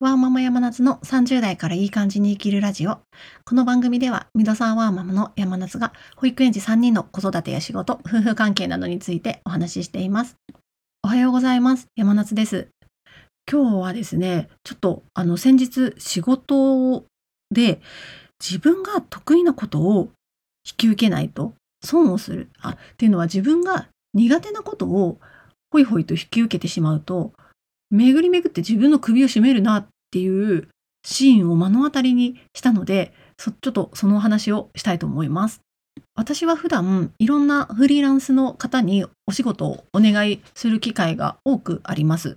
ワーママ山夏の30代からいい感じに生きるラジオ。この番組では、ミドサーワーママの山夏が保育園児3人の子育てや仕事、夫婦関係などについてお話ししています。おはようございます。山夏です。今日はですね、ちょっとあの先日仕事で自分が得意なことを引き受けないと損をする。あ、っていうのは自分が苦手なことをホイホイと引き受けてしまうと巡り巡って自分の首を絞めるなっていうシーンを目の当たりにしたので、ちょっとそのお話をしたいと思います。私は普段いろんなフリーランスの方にお仕事をお願いする機会が多くあります。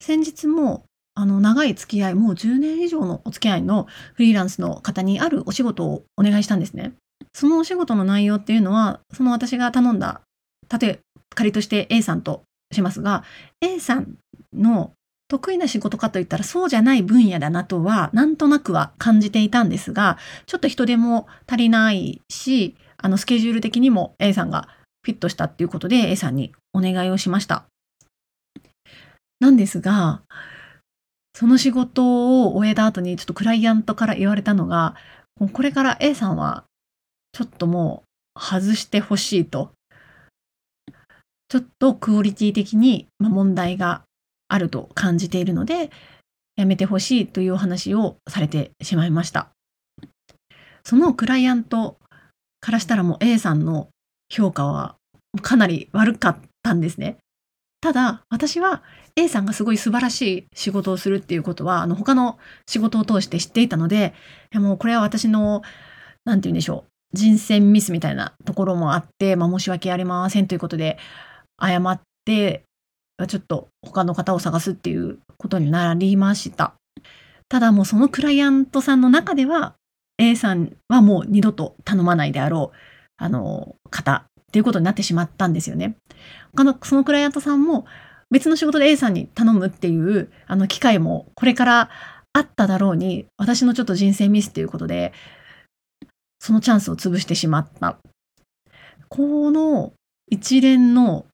先日もあの長い付き合い、もう10年以上のお付き合いのフリーランスの方にあるお仕事をお願いしたんですね。そのお仕事の内容っていうのは、その私が頼んだ、例え仮として A さんとしますが A さんの得意な仕事かといったらそうじゃない分野だなとはなんとなくは感じていたんですがちょっと人手も足りないしあのスケジュール的にも A さんがフィットしたっていうことで A さんにお願いをしました。なんですがその仕事を終えた後にちょっとクライアントから言われたのがこれから A さんはちょっともう外してほしいとちょっとクオリティ的に問題があると感じているので、やめてほしいというお話をされてしまいました。そのクライアントからしたらもう A さんの評価はかなり悪かったんですね。ただ私は A さんがすごい素晴らしい仕事をするっていうことはあの他の仕事を通して知っていたのでもうこれは私の何て言うんでしょう人選ミスみたいなところもあって、まあ、申し訳ありませんということで謝って、ちょっと他の方を探すっていうことになりました。ただもうそのクライアントさんの中では A さんはもう二度と頼まないであろうあの方っていうことになってしまったんですよね。他のそのクライアントさんも別の仕事で A さんに頼むっていうあの機会もこれからあっただろうに私のちょっと人生ミスっていうことでそのチャンスを潰してしまった。この一連の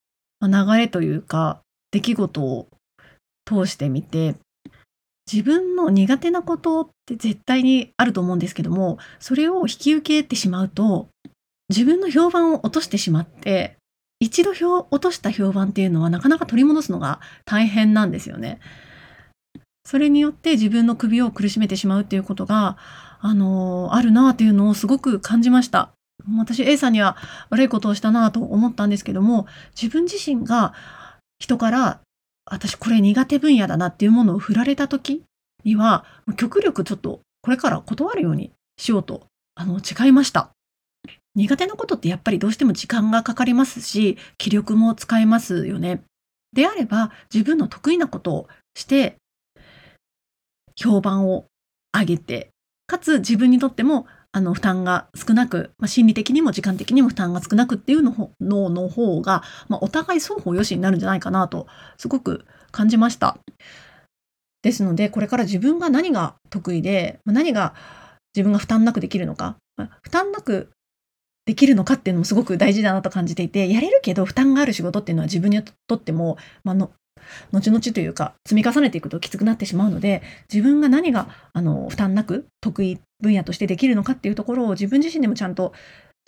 流れというか出来事を通してみて自分の苦手なことって絶対にあると思うんですけどもそれを引き受けてしまうと自分の評判を落としてしまって一度落とした評判っていうのはなかなか取り戻すのが大変なんですよね。それによって自分の首を苦しめてしまうっていうことが、あのー、あるなっていうのをすごく感じました。私 A さんには悪いことをしたなと思ったんですけども自分自身が人から私これ苦手分野だなっていうものを振られた時には極力ちょっとこれから断るようにしようとあの誓いました。苦手なことってやっぱりどうしても時間がかかりますし気力も使えますよね。であれば自分の得意なことをして評判を上げてかつ自分にとってもあの負担が少なく、まあ、心理的にも時間的にも負担が少なくっていうののの方が、まあ、お互い双方良しになるんじゃないかなとすごく感じました。ですのでこれから自分が何が得意で何が自分が負担なくできるのか、負担なくできるのかっていうのもすごく大事だなと感じていてやれるけど負担がある仕事っていうのは自分にとっても、まあの後々というか積み重ねていくときつくなってしまうので自分が何があの負担なく得意分野としてできるのかっていうところを自分自身でもちゃんと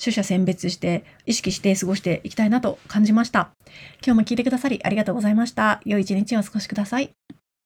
取捨選別して意識して過ごしていきたいなと感じました。今日も聞いてくださりありがとうございました。良い一日をお過ごしください。